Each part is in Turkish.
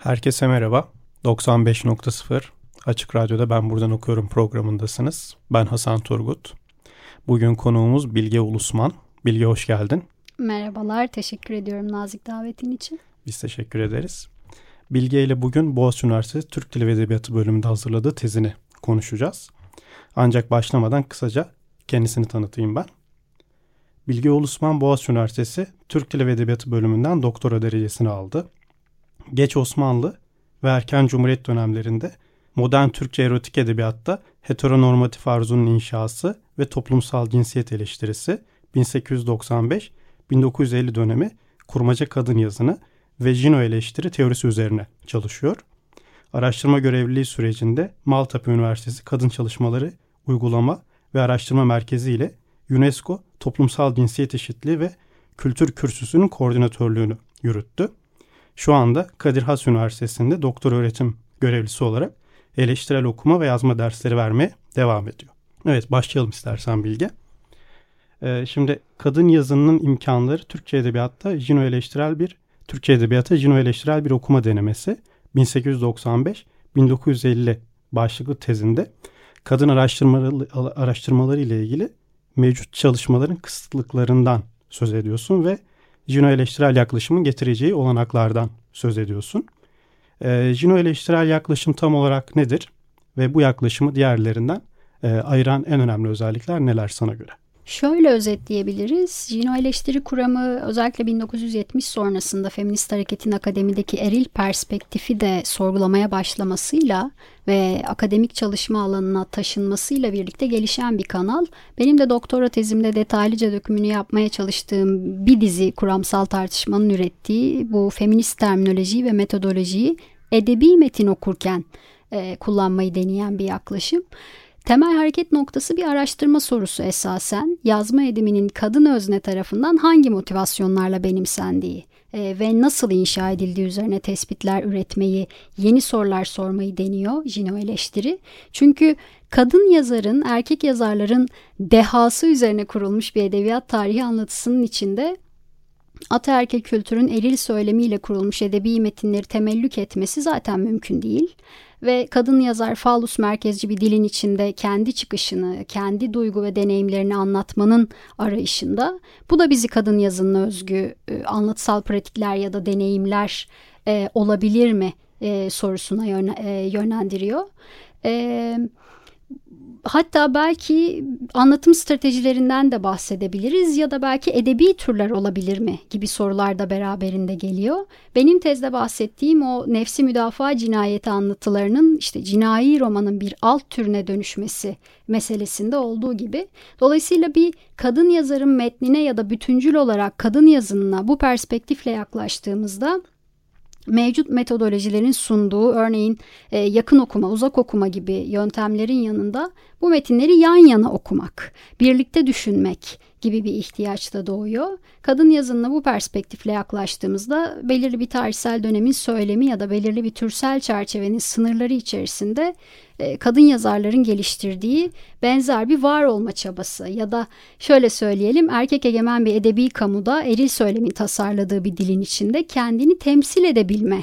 Herkese merhaba. 95.0 Açık Radyo'da Ben Buradan Okuyorum programındasınız. Ben Hasan Turgut. Bugün konuğumuz Bilge Ulusman. Bilge hoş geldin. Merhabalar, teşekkür ediyorum nazik davetin için. Biz teşekkür ederiz. Bilge ile bugün Boğaziçi Üniversitesi Türk Dili ve Edebiyatı bölümünde hazırladığı tezini konuşacağız. Ancak başlamadan kısaca kendisini tanıtayım ben. Bilge Ulusman Boğaziçi Üniversitesi Türk Dili ve Edebiyatı bölümünden doktora derecesini aldı geç Osmanlı ve erken Cumhuriyet dönemlerinde modern Türkçe erotik edebiyatta heteronormatif arzunun inşası ve toplumsal cinsiyet eleştirisi 1895-1950 dönemi kurmaca kadın yazını ve jino eleştiri teorisi üzerine çalışıyor. Araştırma görevliliği sürecinde Maltepe Üniversitesi Kadın Çalışmaları Uygulama ve Araştırma Merkezi ile UNESCO Toplumsal Cinsiyet Eşitliği ve Kültür Kürsüsü'nün koordinatörlüğünü yürüttü. Şu anda Kadir Has Üniversitesi'nde doktor öğretim görevlisi olarak eleştirel okuma ve yazma dersleri vermeye devam ediyor. Evet başlayalım istersen Bilge. Ee, şimdi kadın yazınının imkanları Türkçe edebiyatta jino eleştirel bir Türkçe edebiyata jino eleştirel bir okuma denemesi 1895-1950 başlıklı tezinde kadın araştırmaları, araştırmaları ile ilgili mevcut çalışmaların kısıtlıklarından söz ediyorsun ve Jino eleştirel yaklaşımın getireceği olanaklardan söz ediyorsun. E, Jino eleştirel yaklaşım tam olarak nedir? Ve bu yaklaşımı diğerlerinden e, ayıran en önemli özellikler neler sana göre? Şöyle özetleyebiliriz. Jino eleştiri kuramı özellikle 1970 sonrasında feminist hareketin akademideki eril perspektifi de sorgulamaya başlamasıyla ve akademik çalışma alanına taşınmasıyla birlikte gelişen bir kanal. Benim de doktora tezimde detaylıca dökümünü yapmaya çalıştığım bir dizi kuramsal tartışmanın ürettiği bu feminist terminolojiyi ve metodolojiyi edebi metin okurken e, kullanmayı deneyen bir yaklaşım. Temel hareket noktası bir araştırma sorusu esasen. Yazma ediminin kadın özne tarafından hangi motivasyonlarla benimsendiği e, ve nasıl inşa edildiği üzerine tespitler üretmeyi, yeni sorular sormayı deniyor Jino eleştiri. Çünkü kadın yazarın, erkek yazarların dehası üzerine kurulmuş bir edebiyat tarihi anlatısının içinde ataerkil kültürün eril söylemiyle kurulmuş edebi metinleri temellük etmesi zaten mümkün değil ve kadın yazar falus merkezci bir dilin içinde kendi çıkışını, kendi duygu ve deneyimlerini anlatmanın arayışında. Bu da bizi kadın yazınına özgü e, anlatısal pratikler ya da deneyimler e, olabilir mi e, sorusuna yönlendiriyor. Evet hatta belki anlatım stratejilerinden de bahsedebiliriz ya da belki edebi türler olabilir mi gibi sorular da beraberinde geliyor. Benim tezde bahsettiğim o nefsi müdafaa cinayeti anlatılarının işte cinayi romanın bir alt türüne dönüşmesi meselesinde olduğu gibi. Dolayısıyla bir kadın yazarın metnine ya da bütüncül olarak kadın yazınına bu perspektifle yaklaştığımızda mevcut metodolojilerin sunduğu örneğin e, yakın okuma, uzak okuma gibi yöntemlerin yanında bu metinleri yan yana okumak, birlikte düşünmek gibi bir ihtiyaç da doğuyor. Kadın yazınına bu perspektifle yaklaştığımızda belirli bir tarihsel dönemin söylemi ya da belirli bir türsel çerçevenin sınırları içerisinde e, kadın yazarların geliştirdiği benzer bir var olma çabası ya da şöyle söyleyelim erkek egemen bir edebi kamuda eril söylemin tasarladığı bir dilin içinde kendini temsil edebilme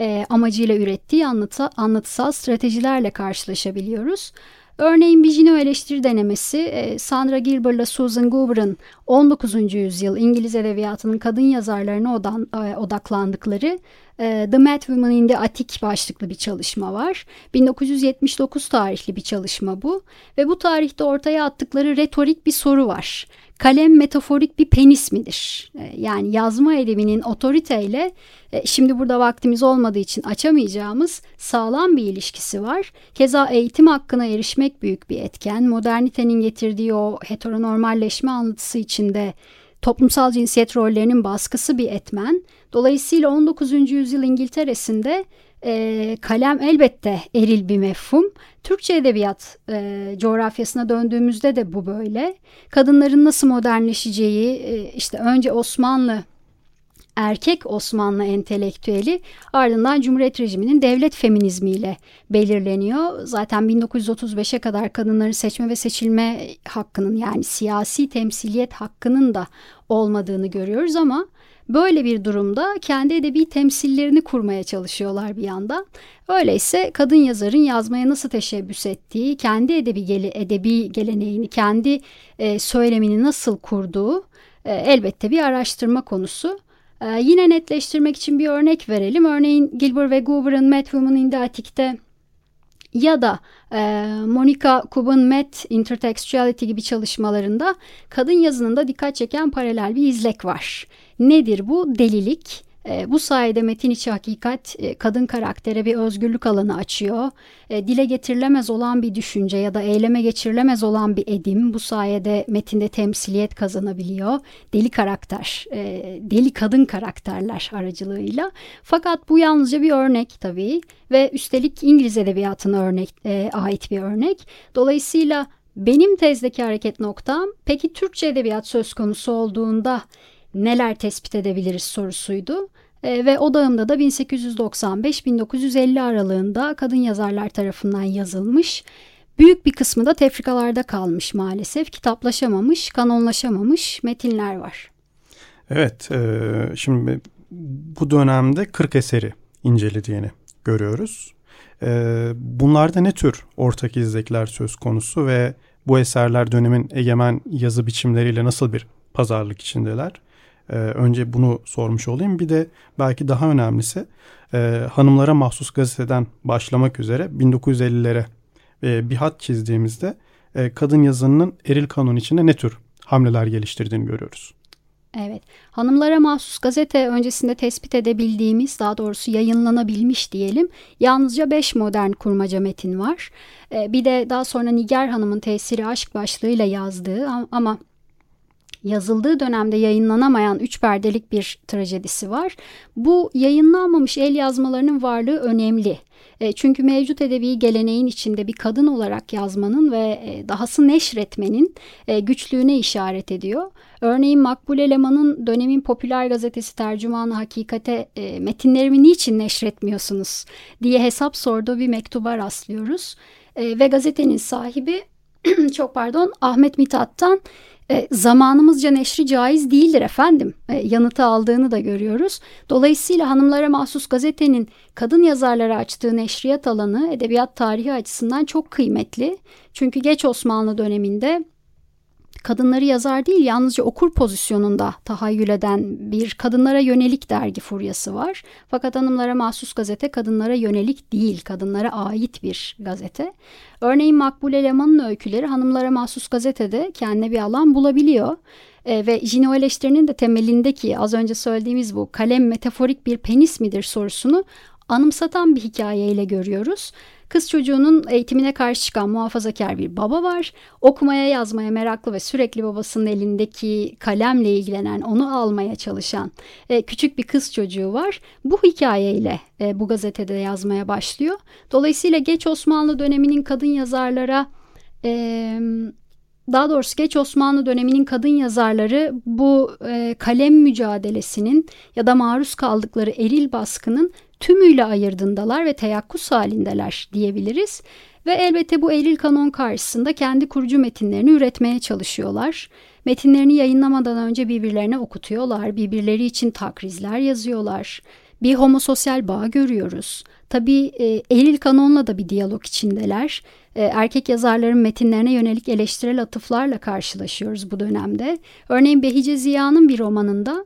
e, amacıyla ürettiği anlatı, anlatısal stratejilerle karşılaşabiliyoruz. Örneğin bir Jino eleştiri denemesi e, Sandra Gilbert ile Susan Goober'ın 19. yüzyıl İngiliz edebiyatının kadın yazarlarına e, odaklandıkları The Mad Woman in the Attic başlıklı bir çalışma var. 1979 tarihli bir çalışma bu ve bu tarihte ortaya attıkları retorik bir soru var. kalem metaforik bir penis midir? E, yani yazma edebinin otoriteyle e, şimdi burada vaktimiz olmadığı için açamayacağımız sağlam bir ilişkisi var. Keza eğitim hakkına erişmek büyük bir etken. Modernitenin getirdiği o heteronormalleşme anlatısı içinde toplumsal cinsiyet rollerinin baskısı bir etmen. Dolayısıyla 19. yüzyıl İngiltere'sinde e, kalem elbette eril bir mefhum. Türkçe edebiyat e, coğrafyasına döndüğümüzde de bu böyle. Kadınların nasıl modernleşeceği e, işte önce Osmanlı erkek Osmanlı entelektüeli ardından Cumhuriyet rejiminin devlet feminizmiyle belirleniyor. Zaten 1935'e kadar kadınların seçme ve seçilme hakkının yani siyasi temsiliyet hakkının da olmadığını görüyoruz ama Böyle bir durumda kendi edebi temsillerini kurmaya çalışıyorlar bir yandan. Öyleyse kadın yazarın yazmaya nasıl teşebbüs ettiği, kendi edebi, gele, edebi geleneğini, kendi e, söylemini nasıl kurduğu e, elbette bir araştırma konusu. E, yine netleştirmek için bir örnek verelim. Örneğin Gilbert ve Goover'ın Mad Woman in the Attic'te ya da e, Monica Kub'un Met Intertextuality gibi çalışmalarında kadın yazınında dikkat çeken paralel bir izlek var. Nedir bu? Delilik. E, bu sayede metin içi hakikat e, kadın karaktere bir özgürlük alanı açıyor. E, dile getirilemez olan bir düşünce ya da eyleme geçirilemez olan bir edim bu sayede metinde temsiliyet kazanabiliyor. Deli karakter, e, deli kadın karakterler aracılığıyla. Fakat bu yalnızca bir örnek tabii ve üstelik İngiliz edebiyatına örnek e, ait bir örnek. Dolayısıyla benim tezdeki hareket noktam peki Türkçe edebiyat söz konusu olduğunda neler tespit edebiliriz sorusuydu. E, ve odağımda da 1895-1950 aralığında kadın yazarlar tarafından yazılmış. Büyük bir kısmı da tefrikalarda kalmış maalesef. Kitaplaşamamış, kanonlaşamamış metinler var. Evet, e, şimdi bu dönemde 40 eseri incelediğini görüyoruz. E, bunlarda ne tür ortak izlekler söz konusu ve bu eserler dönemin egemen yazı biçimleriyle nasıl bir pazarlık içindeler? Ee, önce bunu sormuş olayım. Bir de belki daha önemlisi e, hanımlara mahsus gazeteden başlamak üzere 1950'lere e, bir hat çizdiğimizde e, kadın yazınının eril kanun içinde ne tür hamleler geliştirdiğini görüyoruz. Evet, hanımlara mahsus gazete öncesinde tespit edebildiğimiz, daha doğrusu yayınlanabilmiş diyelim, yalnızca 5 modern kurmaca metin var. Bir de daha sonra Niger Hanım'ın tesiri aşk başlığıyla yazdığı ama yazıldığı dönemde yayınlanamayan üç perdelik bir trajedisi var. Bu yayınlanmamış el yazmalarının varlığı önemli. E, çünkü mevcut edebi geleneğin içinde bir kadın olarak yazmanın ve e, dahası neşretmenin e, güçlüğüne işaret ediyor. Örneğin Makbule Leman'ın dönemin popüler gazetesi tercümanı hakikate metinlerimi niçin neşretmiyorsunuz diye hesap sorduğu bir mektuba rastlıyoruz. Ve gazetenin sahibi çok pardon Ahmet Mithat'tan e, zamanımızca neşri caiz değildir efendim e, yanıtı aldığını da görüyoruz. Dolayısıyla hanımlara mahsus gazetenin kadın yazarlara açtığı neşriyat alanı edebiyat tarihi açısından çok kıymetli. Çünkü geç Osmanlı döneminde kadınları yazar değil yalnızca okur pozisyonunda tahayyül eden bir kadınlara yönelik dergi furyası var. Fakat hanımlara mahsus gazete kadınlara yönelik değil, kadınlara ait bir gazete. Örneğin Makbule Leman'ın öyküleri hanımlara mahsus gazetede kendine bir alan bulabiliyor. E, ve Jino eleştirinin de temelindeki az önce söylediğimiz bu kalem metaforik bir penis midir sorusunu anımsatan bir hikayeyle görüyoruz. Kız çocuğunun eğitimine karşı çıkan muhafazakar bir baba var. Okumaya yazmaya meraklı ve sürekli babasının elindeki kalemle ilgilenen, onu almaya çalışan e, küçük bir kız çocuğu var. Bu hikayeyle e, bu gazetede yazmaya başlıyor. Dolayısıyla geç Osmanlı döneminin kadın yazarlara e, daha doğrusu geç Osmanlı döneminin kadın yazarları bu e, kalem mücadelesinin ya da maruz kaldıkları eril baskının tümüyle ayırdındalar ve teyakkuz halindeler diyebiliriz. Ve elbette bu eril kanon karşısında kendi kurucu metinlerini üretmeye çalışıyorlar. Metinlerini yayınlamadan önce birbirlerine okutuyorlar, birbirleri için takrizler yazıyorlar. Bir homososyal bağ görüyoruz. Tabii e, eril kanonla da bir diyalog içindeler. E, erkek yazarların metinlerine yönelik eleştirel atıflarla karşılaşıyoruz bu dönemde. Örneğin Behice Ziya'nın bir romanında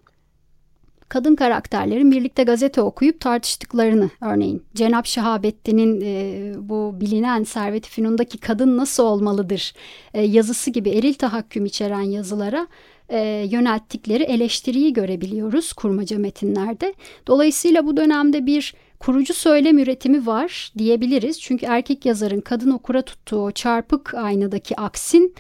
kadın karakterlerin birlikte gazete okuyup tartıştıklarını örneğin Cenap Şahabettin'in e, bu bilinen Servet-i Fünun'daki kadın nasıl olmalıdır e, yazısı gibi eril tahakküm içeren yazılara e, yönelttikleri eleştiriyi görebiliyoruz kurmaca metinlerde. Dolayısıyla bu dönemde bir kurucu söylem üretimi var diyebiliriz. Çünkü erkek yazarın kadın okura tuttuğu çarpık aynadaki aksin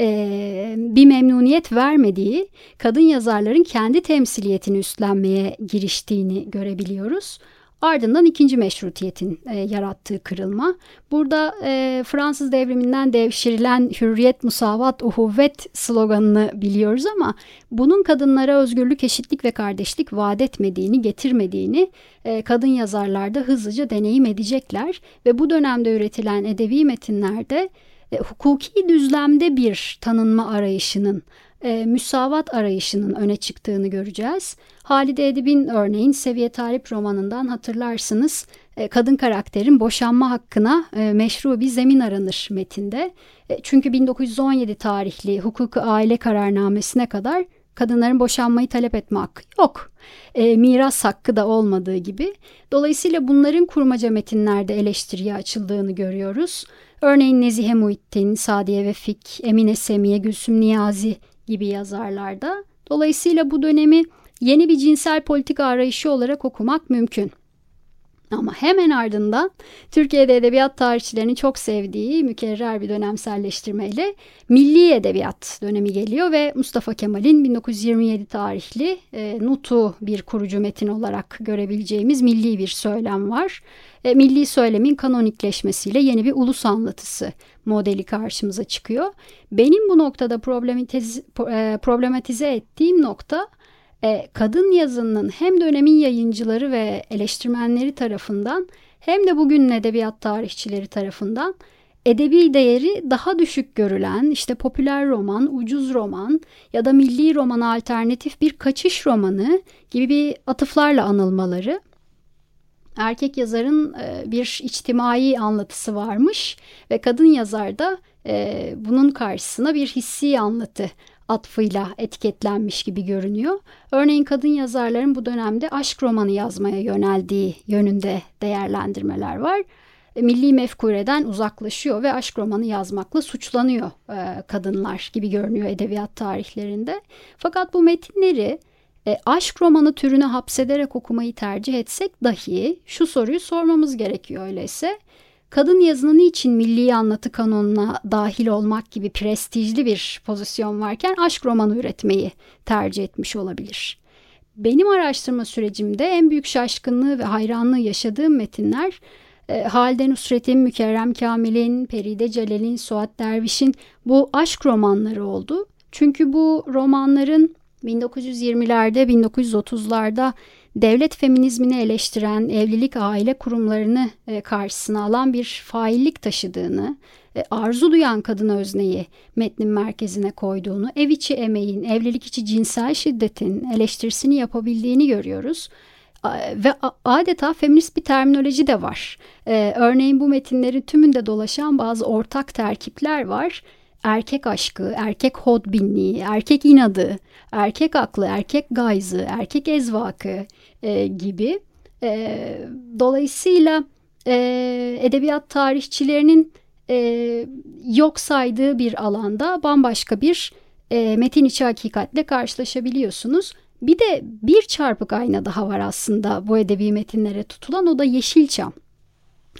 e, bir memnuniyet vermediği, kadın yazarların kendi temsiliyetini üstlenmeye giriştiğini görebiliyoruz. Ardından ikinci meşrutiyetin e, yarattığı kırılma. Burada e, Fransız devriminden devşirilen hürriyet, musavat, uhuvvet sloganını biliyoruz ama bunun kadınlara özgürlük, eşitlik ve kardeşlik vaat etmediğini, getirmediğini e, kadın yazarlar da hızlıca deneyim edecekler. Ve bu dönemde üretilen edebi metinlerde e, hukuki düzlemde bir tanınma arayışının, e, müsavat arayışının öne çıktığını göreceğiz. Halide Edip'in örneğin Seviye Talip romanından hatırlarsınız e, kadın karakterin boşanma hakkına e, meşru bir zemin aranır metinde. E, çünkü 1917 tarihli hukuku aile kararnamesine kadar kadınların boşanmayı talep etme hakkı yok. E, miras hakkı da olmadığı gibi. Dolayısıyla bunların kurmaca metinlerde eleştiriye açıldığını görüyoruz. Örneğin Nezihe Muhittin, Sadiye Vefik, Emine Semiye, Gülsüm Niyazi gibi yazarlarda. Dolayısıyla bu dönemi yeni bir cinsel politika arayışı olarak okumak mümkün. Ama hemen ardından Türkiye'de edebiyat tarihçilerinin çok sevdiği mükerrer bir dönemselleştirmeyle milli edebiyat dönemi geliyor ve Mustafa Kemal'in 1927 tarihli e, Nutu bir kurucu metin olarak görebileceğimiz milli bir söylem var. E, milli söylemin kanonikleşmesiyle yeni bir ulus anlatısı modeli karşımıza çıkıyor. Benim bu noktada problematize, problematize ettiğim nokta e, kadın yazının hem dönemin yayıncıları ve eleştirmenleri tarafından hem de bugünün edebiyat tarihçileri tarafından edebi değeri daha düşük görülen işte popüler roman, ucuz roman ya da milli romana alternatif bir kaçış romanı gibi bir atıflarla anılmaları. Erkek yazarın e, bir içtimai anlatısı varmış ve kadın yazar da e, bunun karşısına bir hissi anlatı atfıyla etiketlenmiş gibi görünüyor. Örneğin kadın yazarların bu dönemde aşk romanı yazmaya yöneldiği yönünde değerlendirmeler var. E, milli mefkureden uzaklaşıyor ve aşk romanı yazmakla suçlanıyor e, kadınlar gibi görünüyor edebiyat tarihlerinde. Fakat bu metinleri e, aşk romanı türüne hapsederek okumayı tercih etsek dahi şu soruyu sormamız gerekiyor öyleyse. Kadın yazının için milli anlatı kanonuna dahil olmak gibi prestijli bir pozisyon varken aşk romanı üretmeyi tercih etmiş olabilir. Benim araştırma sürecimde en büyük şaşkınlığı ve hayranlığı yaşadığım metinler e, Halide Nusret'in, Mükerrem Kamil'in, Peride Celal'in, Suat Derviş'in bu aşk romanları oldu. Çünkü bu romanların 1920'lerde, 1930'larda devlet feminizmini eleştiren evlilik aile kurumlarını e, karşısına alan bir faillik taşıdığını, e, arzu duyan kadın özneyi metnin merkezine koyduğunu, ev içi emeğin, evlilik içi cinsel şiddetin eleştirisini yapabildiğini görüyoruz ve adeta feminist bir terminoloji de var. Ee, örneğin bu metinlerin tümünde dolaşan bazı ortak terkipler var erkek aşkı, erkek hodbinliği, erkek inadı, erkek aklı, erkek gayzı, erkek ezvakı e, gibi. E, dolayısıyla e, edebiyat tarihçilerinin e, yok saydığı bir alanda bambaşka bir e, metin içi hakikatle karşılaşabiliyorsunuz. Bir de bir çarpık ayna daha var aslında bu edebi metinlere tutulan o da Yeşilçam.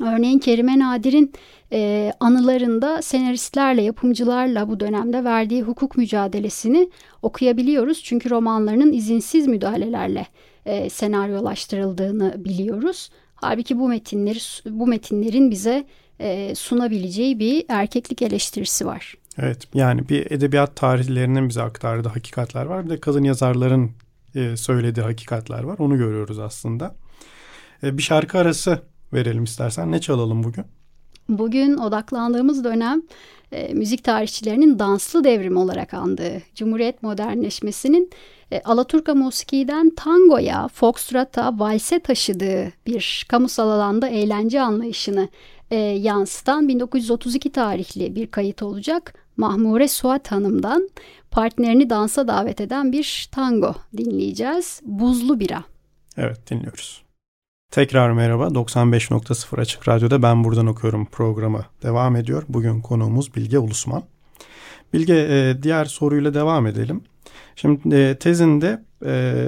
Örneğin Kerime Nadir'in e, anılarında senaristlerle, yapımcılarla bu dönemde verdiği hukuk mücadelesini okuyabiliyoruz. Çünkü romanlarının izinsiz müdahalelerle e, senaryolaştırıldığını biliyoruz. Halbuki bu metinleri bu metinlerin bize e, sunabileceği bir erkeklik eleştirisi var. Evet yani bir edebiyat tarihlerinin bize aktardığı hakikatler var. Bir de kadın yazarların e, söylediği hakikatler var. Onu görüyoruz aslında. E, bir şarkı arası verelim istersen. Ne çalalım bugün? Bugün odaklandığımız dönem e, müzik tarihçilerinin danslı devrim olarak andığı Cumhuriyet modernleşmesinin e, Alaturka musikiden tangoya, foxtrot'a, valse taşıdığı bir kamusal alanda eğlence anlayışını e, yansıtan 1932 tarihli bir kayıt olacak. Mahmure Suat Hanım'dan partnerini dansa davet eden bir tango dinleyeceğiz. Buzlu Bira. Evet dinliyoruz. Tekrar merhaba. 95.0 Açık Radyo'da Ben Buradan Okuyorum programı devam ediyor. Bugün konuğumuz Bilge Ulusman. Bilge e, diğer soruyla devam edelim. Şimdi e, tezinde e,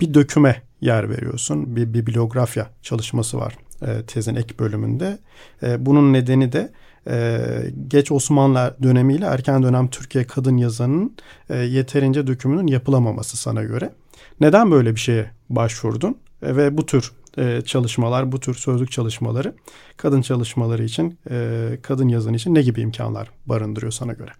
bir döküme yer veriyorsun. Bir bibliografya çalışması var tezin ek bölümünde. Bunun nedeni de geç Osmanlı dönemiyle erken dönem Türkiye kadın yazanının yeterince dökümünün yapılamaması sana göre. Neden böyle bir şeye başvurdun? Ve bu tür çalışmalar, bu tür sözlük çalışmaları kadın çalışmaları için, kadın yazın için ne gibi imkanlar barındırıyor sana göre?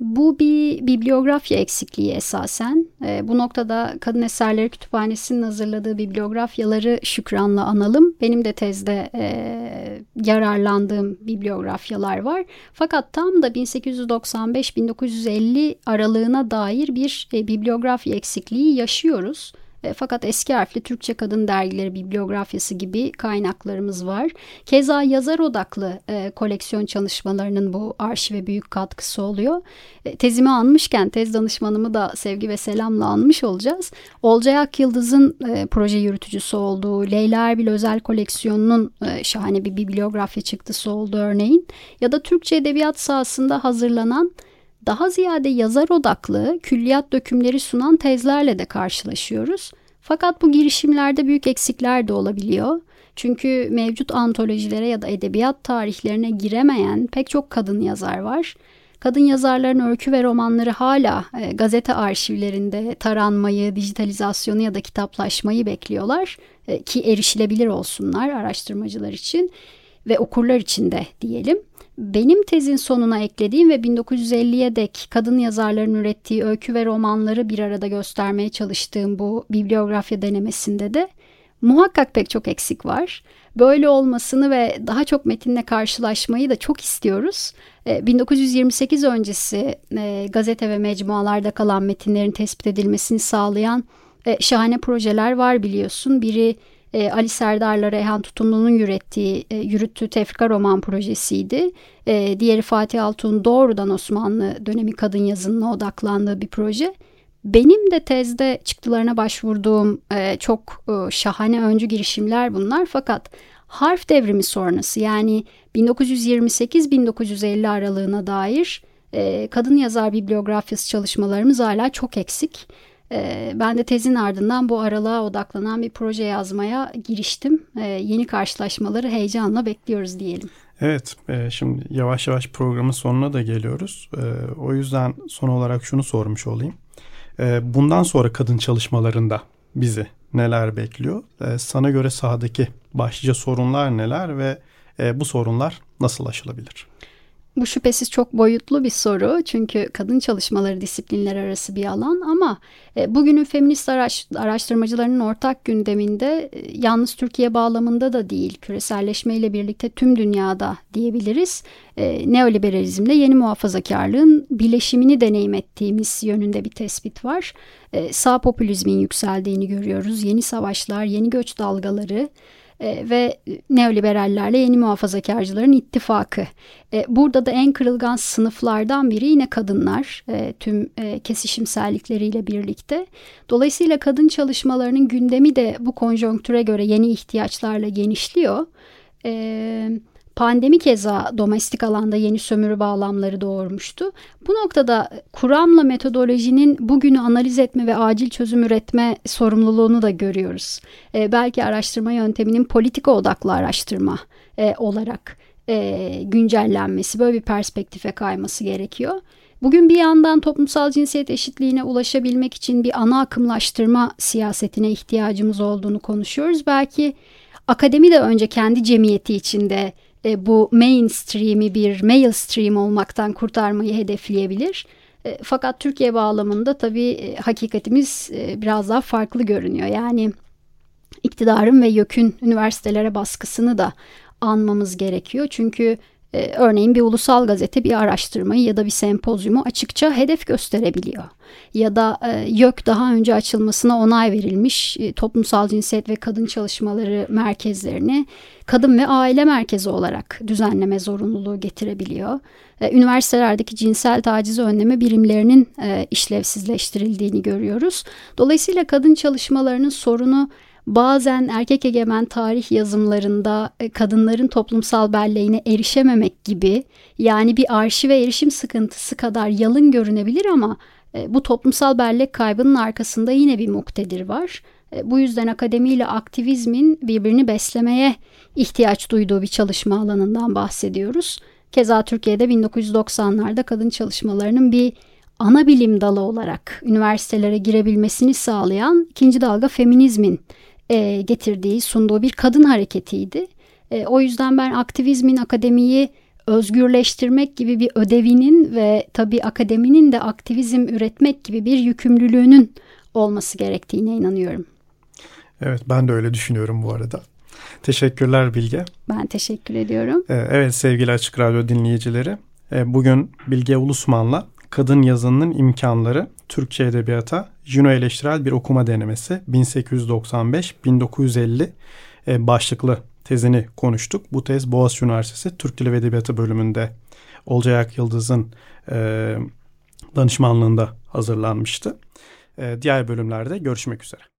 Bu bir bibliografya eksikliği esasen. E, bu noktada Kadın Eserleri Kütüphanesi'nin hazırladığı bibliografyaları şükranla analım. Benim de tezde e, yararlandığım bibliografyalar var. Fakat tam da 1895-1950 aralığına dair bir e, bibliografya eksikliği yaşıyoruz. E, fakat eski harfli Türkçe kadın dergileri bibliografyası gibi kaynaklarımız var. Keza yazar odaklı e, koleksiyon çalışmalarının bu arşive büyük katkısı oluyor. E, tezimi anmışken tez danışmanımı da sevgi ve selamla anmış olacağız. Olcay Akyıldız'ın e, proje yürütücüsü olduğu Leyla Erbil özel koleksiyonunun şahane bir bibliografya çıktısı oldu örneğin. Ya da Türkçe edebiyat sahasında hazırlanan daha ziyade yazar odaklı külliyat dökümleri sunan tezlerle de karşılaşıyoruz. Fakat bu girişimlerde büyük eksikler de olabiliyor. Çünkü mevcut antolojilere ya da edebiyat tarihlerine giremeyen pek çok kadın yazar var. Kadın yazarların öykü ve romanları hala e, gazete arşivlerinde taranmayı, dijitalizasyonu ya da kitaplaşmayı bekliyorlar e, ki erişilebilir olsunlar araştırmacılar için ve okurlar için de diyelim. Benim tezin sonuna eklediğim ve 1950'ye dek kadın yazarların ürettiği öykü ve romanları bir arada göstermeye çalıştığım bu bibliografya denemesinde de muhakkak pek çok eksik var. Böyle olmasını ve daha çok metinle karşılaşmayı da çok istiyoruz. 1928 öncesi e, gazete ve mecmualarda kalan metinlerin tespit edilmesini sağlayan e, şahane projeler var biliyorsun. Biri e, Ali Serdar'la Reyhan Tutumlu'nun yürüttüğü, e, yürüttüğü tefrika roman projesiydi. E, diğeri Fatih Altun doğrudan Osmanlı dönemi kadın yazınına odaklandığı bir proje. Benim de tezde çıktılarına başvurduğum e, çok e, şahane öncü girişimler bunlar fakat harf devrimi sonrası yani 1928-1950 aralığına dair e, kadın yazar bibliografyası çalışmalarımız hala çok eksik. Ee, ben de tezin ardından bu aralığa odaklanan bir proje yazmaya giriştim. Ee, yeni karşılaşmaları heyecanla bekliyoruz diyelim. Evet, e, şimdi yavaş yavaş programın sonuna da geliyoruz. E, o yüzden son olarak şunu sormuş olayım. E, bundan sonra kadın çalışmalarında bizi neler bekliyor? Sana göre sahadaki başlıca sorunlar neler ve bu sorunlar nasıl aşılabilir? Bu şüphesiz çok boyutlu bir soru çünkü kadın çalışmaları disiplinler arası bir alan ama e, bugünün feminist araş, araştırmacılarının ortak gündeminde e, yalnız Türkiye bağlamında da değil küreselleşmeyle birlikte tüm dünyada diyebiliriz. E, neoliberalizmle yeni muhafazakarlığın bileşimini deneyim ettiğimiz yönünde bir tespit var. Sağ popülizmin yükseldiğini görüyoruz. Yeni savaşlar, yeni göç dalgaları e, ve neoliberallerle yeni muhafazakarcıların ittifakı. E, burada da en kırılgan sınıflardan biri yine kadınlar e, tüm e, kesişimsellikleriyle birlikte. Dolayısıyla kadın çalışmalarının gündemi de bu konjonktüre göre yeni ihtiyaçlarla genişliyor. Evet Pandemi keza domestik alanda yeni sömürü bağlamları doğurmuştu. Bu noktada kuramla metodolojinin bugünü analiz etme ve acil çözüm üretme sorumluluğunu da görüyoruz. E, belki araştırma yönteminin politika odaklı araştırma e, olarak e, güncellenmesi, böyle bir perspektife kayması gerekiyor. Bugün bir yandan toplumsal cinsiyet eşitliğine ulaşabilmek için bir ana akımlaştırma siyasetine ihtiyacımız olduğunu konuşuyoruz. Belki akademi de önce kendi cemiyeti içinde e, bu mainstream'i bir mainstream olmaktan kurtarmayı hedefleyebilir. E, fakat Türkiye bağlamında tabii e, hakikatimiz e, biraz daha farklı görünüyor. Yani iktidarın ve YÖK'ün üniversitelere baskısını da anmamız gerekiyor. Çünkü e, örneğin bir ulusal gazete bir araştırmayı ya da bir sempozyumu açıkça hedef gösterebiliyor. Ya da e, YÖK daha önce açılmasına onay verilmiş e, toplumsal cinsiyet ve kadın çalışmaları merkezlerini kadın ve aile merkezi olarak düzenleme zorunluluğu getirebiliyor. E, üniversitelerdeki cinsel tacizi önleme birimlerinin e, işlevsizleştirildiğini görüyoruz. Dolayısıyla kadın çalışmalarının sorunu bazen erkek egemen tarih yazımlarında e, kadınların toplumsal belleğine erişememek gibi yani bir arşive erişim sıkıntısı kadar yalın görünebilir ama bu toplumsal bellek kaybının arkasında yine bir muktedir var. Bu yüzden akademiyle aktivizmin birbirini beslemeye ihtiyaç duyduğu bir çalışma alanından bahsediyoruz. Keza Türkiye'de 1990'larda kadın çalışmalarının bir ana bilim dalı olarak üniversitelere girebilmesini sağlayan ikinci dalga feminizmin e, getirdiği, sunduğu bir kadın hareketiydi. E, o yüzden ben aktivizmin akademiyi özgürleştirmek gibi bir ödevinin ve tabii akademinin de aktivizm üretmek gibi bir yükümlülüğünün olması gerektiğine inanıyorum. Evet ben de öyle düşünüyorum bu arada. Teşekkürler Bilge. Ben teşekkür ediyorum. Ee, evet sevgili Açık Radyo dinleyicileri. E, bugün Bilge Ulusman'la Kadın Yazınının İmkanları Türkçe Edebiyata Juno Eleştirel Bir Okuma Denemesi 1895-1950 e, başlıklı tezini konuştuk. Bu tez Boğaziçi Üniversitesi Türk Dili ve Edebiyatı bölümünde Olcay Ak Yıldız'ın e, danışmanlığında hazırlanmıştı. diğer bölümlerde görüşmek üzere.